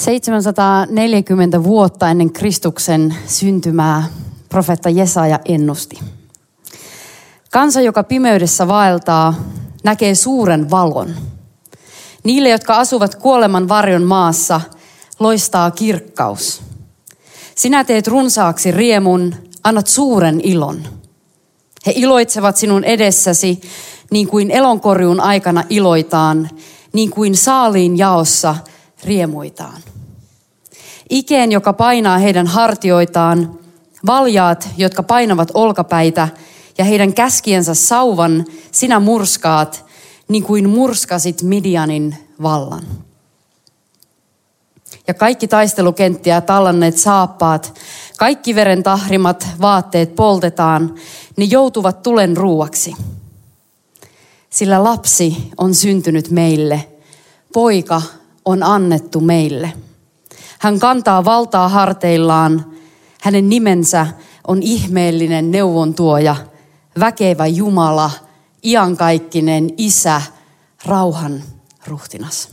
740 vuotta ennen Kristuksen syntymää profeetta Jesaja ennusti. Kansa, joka pimeydessä vaeltaa, näkee suuren valon. Niille, jotka asuvat kuoleman varjon maassa, loistaa kirkkaus. Sinä teet runsaaksi riemun, annat suuren ilon. He iloitsevat sinun edessäsi, niin kuin elonkorjuun aikana iloitaan, niin kuin saaliin jaossa – riemuitaan. Ikeen, joka painaa heidän hartioitaan, valjaat, jotka painavat olkapäitä, ja heidän käskiensä sauvan sinä murskaat, niin kuin murskasit Midianin vallan. Ja kaikki taistelukenttiä tallanneet saappaat, kaikki veren tahrimat vaatteet poltetaan, ne joutuvat tulen ruuaksi. Sillä lapsi on syntynyt meille, poika on annettu meille. Hän kantaa valtaa harteillaan. Hänen nimensä on ihmeellinen neuvontuoja, väkevä Jumala, iankaikkinen Isä, rauhan ruhtinas.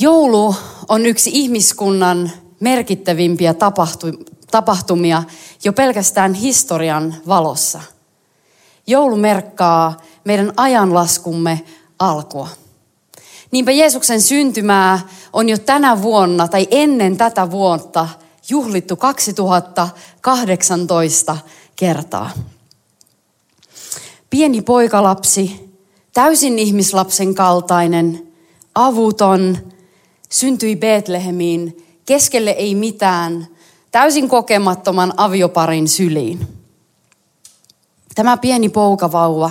Joulu on yksi ihmiskunnan merkittävimpiä tapahtumia jo pelkästään historian valossa. Joulu merkkaa meidän ajanlaskumme alkua. Niinpä Jeesuksen syntymää on jo tänä vuonna tai ennen tätä vuotta juhlittu 2018 kertaa. Pieni poikalapsi, täysin ihmislapsen kaltainen, avuton, syntyi Betlehemiin, keskelle ei mitään, täysin kokemattoman avioparin syliin. Tämä pieni poukavauva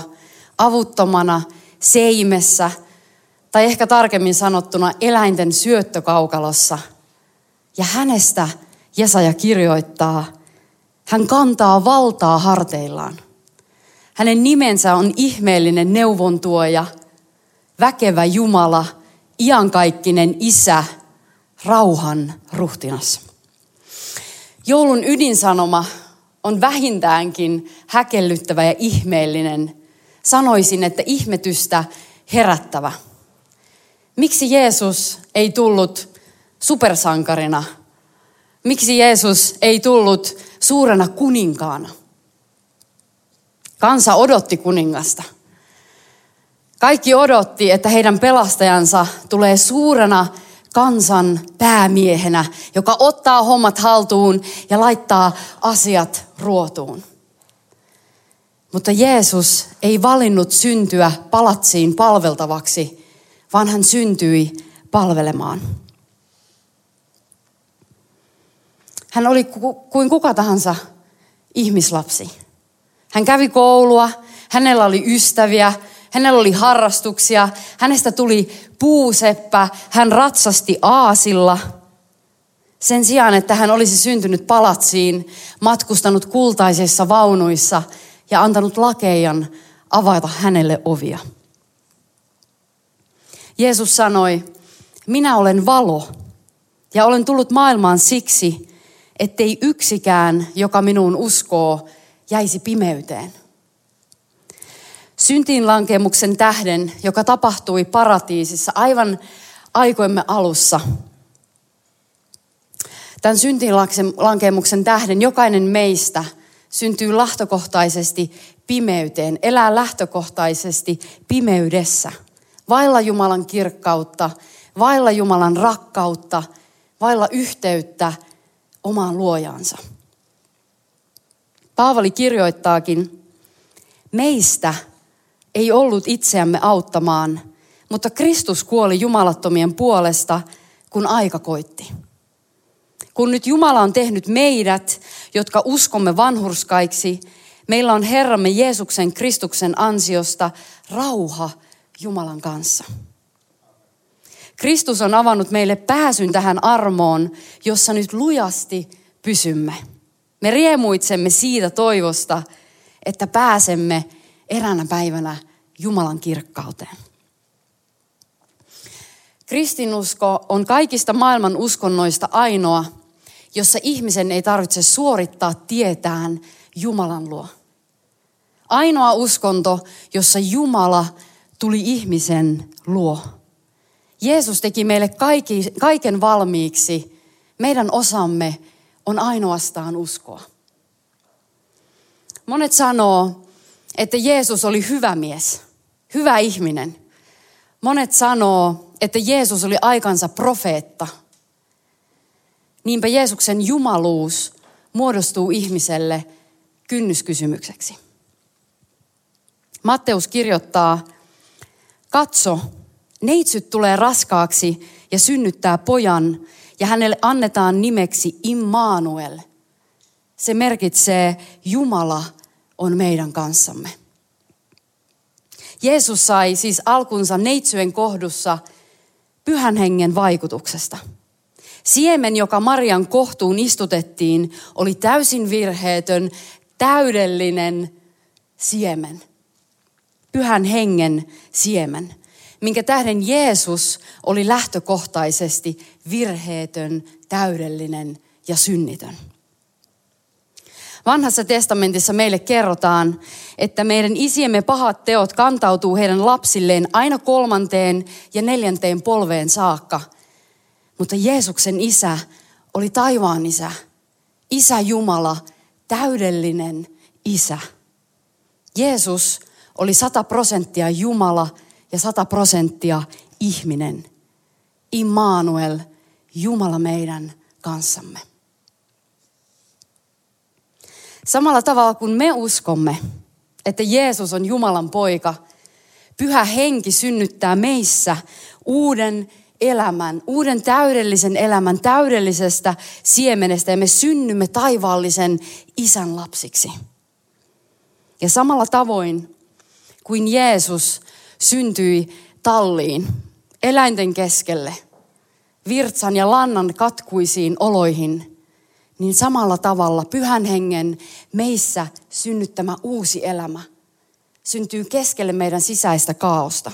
avuttomana seimessä – tai ehkä tarkemmin sanottuna eläinten syöttökaukalossa. Ja hänestä Jesaja kirjoittaa, hän kantaa valtaa harteillaan. Hänen nimensä on ihmeellinen neuvontuoja, väkevä Jumala, iankaikkinen Isä, rauhan ruhtinas. Joulun ydinsanoma on vähintäänkin häkellyttävä ja ihmeellinen. Sanoisin, että ihmetystä herättävä. Miksi Jeesus ei tullut supersankarina? Miksi Jeesus ei tullut suurena kuninkaana? Kansa odotti kuningasta. Kaikki odotti, että heidän pelastajansa tulee suurena kansan päämiehenä, joka ottaa hommat haltuun ja laittaa asiat ruotuun. Mutta Jeesus ei valinnut syntyä palatsiin palveltavaksi, vaan hän syntyi palvelemaan. Hän oli kuin kuka tahansa ihmislapsi. Hän kävi koulua, hänellä oli ystäviä, hänellä oli harrastuksia, hänestä tuli puuseppä, hän ratsasti aasilla. Sen sijaan, että hän olisi syntynyt palatsiin, matkustanut kultaisissa vaunuissa ja antanut lakeijan avata hänelle ovia. Jeesus sanoi, minä olen valo ja olen tullut maailmaan siksi, ettei yksikään, joka minuun uskoo, jäisi pimeyteen. Syntiinlankemuksen tähden, joka tapahtui paratiisissa aivan aikoimme alussa. Tämän syntiinlankemuksen tähden jokainen meistä syntyy lähtökohtaisesti pimeyteen, elää lähtökohtaisesti pimeydessä – vailla Jumalan kirkkautta, vailla Jumalan rakkautta, vailla yhteyttä omaan luojaansa. Paavali kirjoittaakin, meistä ei ollut itseämme auttamaan, mutta Kristus kuoli jumalattomien puolesta, kun aika koitti. Kun nyt Jumala on tehnyt meidät, jotka uskomme vanhurskaiksi, meillä on Herramme Jeesuksen Kristuksen ansiosta rauha Jumalan kanssa. Kristus on avannut meille pääsyn tähän armoon, jossa nyt lujasti pysymme. Me riemuitsemme siitä toivosta, että pääsemme eräänä päivänä Jumalan kirkkauteen. Kristinusko on kaikista maailman uskonnoista ainoa, jossa ihmisen ei tarvitse suorittaa tietään Jumalan luo. Ainoa uskonto, jossa Jumala tuli ihmisen luo. Jeesus teki meille kaikki, kaiken valmiiksi. Meidän osamme on ainoastaan uskoa. Monet sanoo, että Jeesus oli hyvä mies, hyvä ihminen. Monet sanoo, että Jeesus oli aikansa profeetta. Niinpä Jeesuksen jumaluus muodostuu ihmiselle kynnyskysymykseksi. Matteus kirjoittaa, katso, neitsyt tulee raskaaksi ja synnyttää pojan, ja hänelle annetaan nimeksi Immanuel. Se merkitsee Jumala on meidän kanssamme. Jeesus sai siis alkunsa neitsyjen kohdussa pyhän hengen vaikutuksesta. Siemen, joka Marian kohtuun istutettiin, oli täysin virheetön, täydellinen siemen. Pyhän hengen siemen, minkä tähden Jeesus oli lähtökohtaisesti virheetön, täydellinen ja synnitön. Vanhassa testamentissa meille kerrotaan, että meidän isiemme pahat teot kantautuu heidän lapsilleen aina kolmanteen ja neljänteen polveen saakka. Mutta Jeesuksen isä oli taivaan isä, isä Jumala, täydellinen isä. Jeesus oli sata prosenttia Jumala ja sata prosenttia ihminen. Immanuel, Jumala meidän kanssamme. Samalla tavalla kuin me uskomme, että Jeesus on Jumalan poika, pyhä henki synnyttää meissä uuden elämän, uuden täydellisen elämän, täydellisestä siemenestä ja me synnymme taivaallisen isän lapsiksi. Ja samalla tavoin kuin Jeesus syntyi talliin, eläinten keskelle, virtsan ja lannan katkuisiin oloihin – niin samalla tavalla pyhän hengen meissä synnyttämä uusi elämä syntyy keskelle meidän sisäistä kaaosta.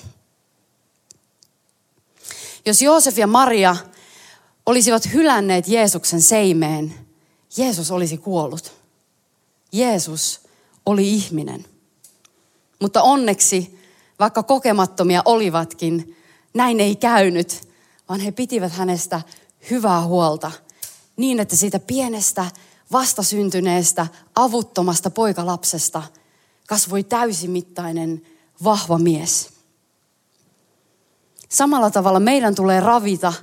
Jos Joosef ja Maria olisivat hylänneet Jeesuksen seimeen, Jeesus olisi kuollut. Jeesus oli ihminen. Mutta onneksi, vaikka kokemattomia olivatkin, näin ei käynyt, vaan he pitivät hänestä hyvää huolta – niin, että siitä pienestä, vastasyntyneestä, avuttomasta poikalapsesta kasvoi täysimittainen, vahva mies. Samalla tavalla meidän tulee ravita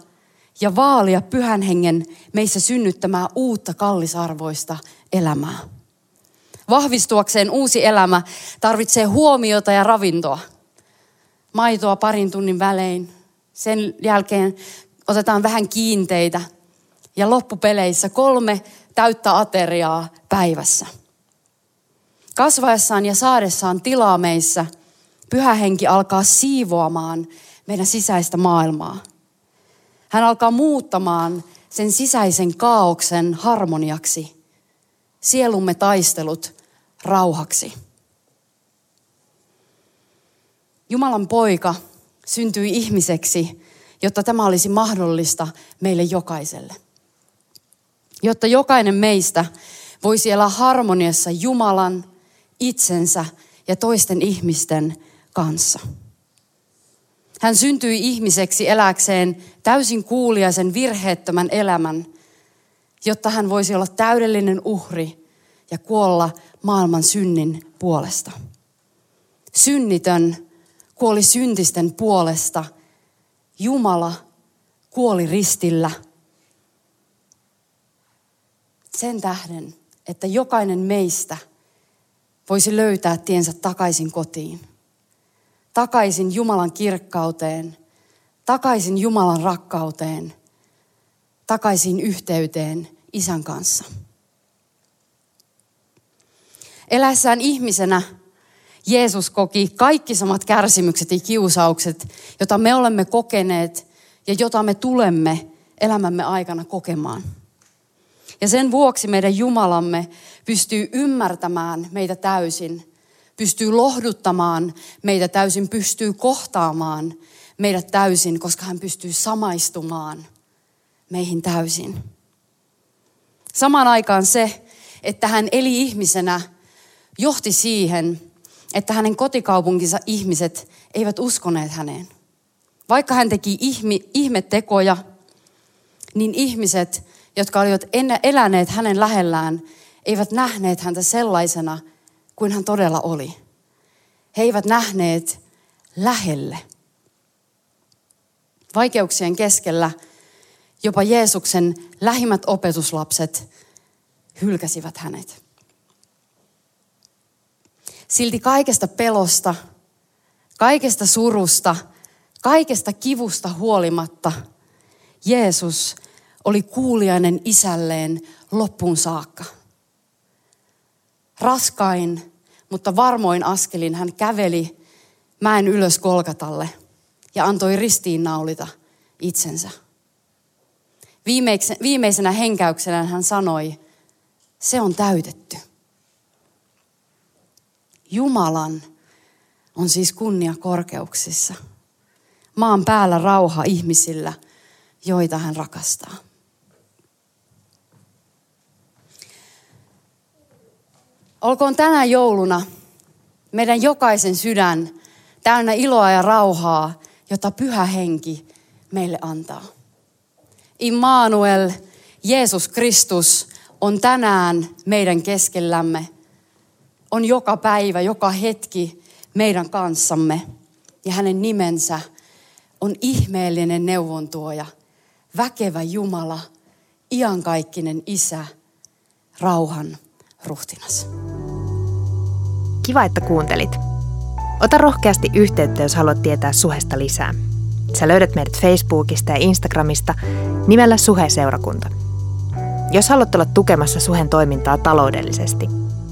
ja vaalia pyhän hengen meissä synnyttämää uutta kallisarvoista elämää. Vahvistuakseen uusi elämä tarvitsee huomiota ja ravintoa. Maitoa parin tunnin välein. Sen jälkeen otetaan vähän kiinteitä – ja loppupeleissä kolme täyttä ateriaa päivässä. Kasvaessaan ja saadessaan tilaa meissä, pyhä henki alkaa siivoamaan meidän sisäistä maailmaa. Hän alkaa muuttamaan sen sisäisen kaauksen harmoniaksi, sielumme taistelut rauhaksi. Jumalan poika syntyi ihmiseksi, jotta tämä olisi mahdollista meille jokaiselle jotta jokainen meistä voisi elää harmoniassa Jumalan, itsensä ja toisten ihmisten kanssa. Hän syntyi ihmiseksi eläkseen täysin kuuliaisen virheettömän elämän, jotta hän voisi olla täydellinen uhri ja kuolla maailman synnin puolesta. Synnitön kuoli syntisten puolesta. Jumala kuoli ristillä – sen tähden, että jokainen meistä voisi löytää tiensä takaisin kotiin. Takaisin Jumalan kirkkauteen, takaisin Jumalan rakkauteen, takaisin yhteyteen isän kanssa. Eläessään ihmisenä Jeesus koki kaikki samat kärsimykset ja kiusaukset, joita me olemme kokeneet ja jota me tulemme elämämme aikana kokemaan. Ja sen vuoksi meidän Jumalamme pystyy ymmärtämään meitä täysin, pystyy lohduttamaan meitä täysin, pystyy kohtaamaan meidät täysin, koska hän pystyy samaistumaan meihin täysin. Samaan aikaan se, että hän eli ihmisenä, johti siihen, että hänen kotikaupunkinsa ihmiset eivät uskoneet häneen. Vaikka hän teki ihme, ihmettekoja, niin ihmiset, jotka olivat eläneet hänen lähellään, eivät nähneet häntä sellaisena kuin hän todella oli. He eivät nähneet lähelle. Vaikeuksien keskellä jopa Jeesuksen lähimmät opetuslapset hylkäsivät hänet. Silti kaikesta pelosta, kaikesta surusta, kaikesta kivusta huolimatta Jeesus oli kuulijainen isälleen loppuun saakka. Raskain, mutta varmoin askelin hän käveli mäen ylös Kolkatalle ja antoi ristiinnaulita itsensä. Viimeisenä henkäyksenä hän sanoi, se on täytetty. Jumalan on siis kunnia korkeuksissa. Maan päällä rauha ihmisillä, joita hän rakastaa. Olkoon tänä jouluna meidän jokaisen sydän täynnä iloa ja rauhaa, jota pyhä henki meille antaa. Immanuel, Jeesus Kristus, on tänään meidän keskellämme. On joka päivä, joka hetki meidän kanssamme. Ja hänen nimensä on ihmeellinen neuvontuoja, väkevä Jumala, iankaikkinen Isä, rauhan ruhtinas. Kiva, että kuuntelit. Ota rohkeasti yhteyttä, jos haluat tietää suhesta lisää. Sä löydät meidät Facebookista ja Instagramista nimellä Suhe-seurakunta. Jos haluat olla tukemassa Suhen toimintaa taloudellisesti,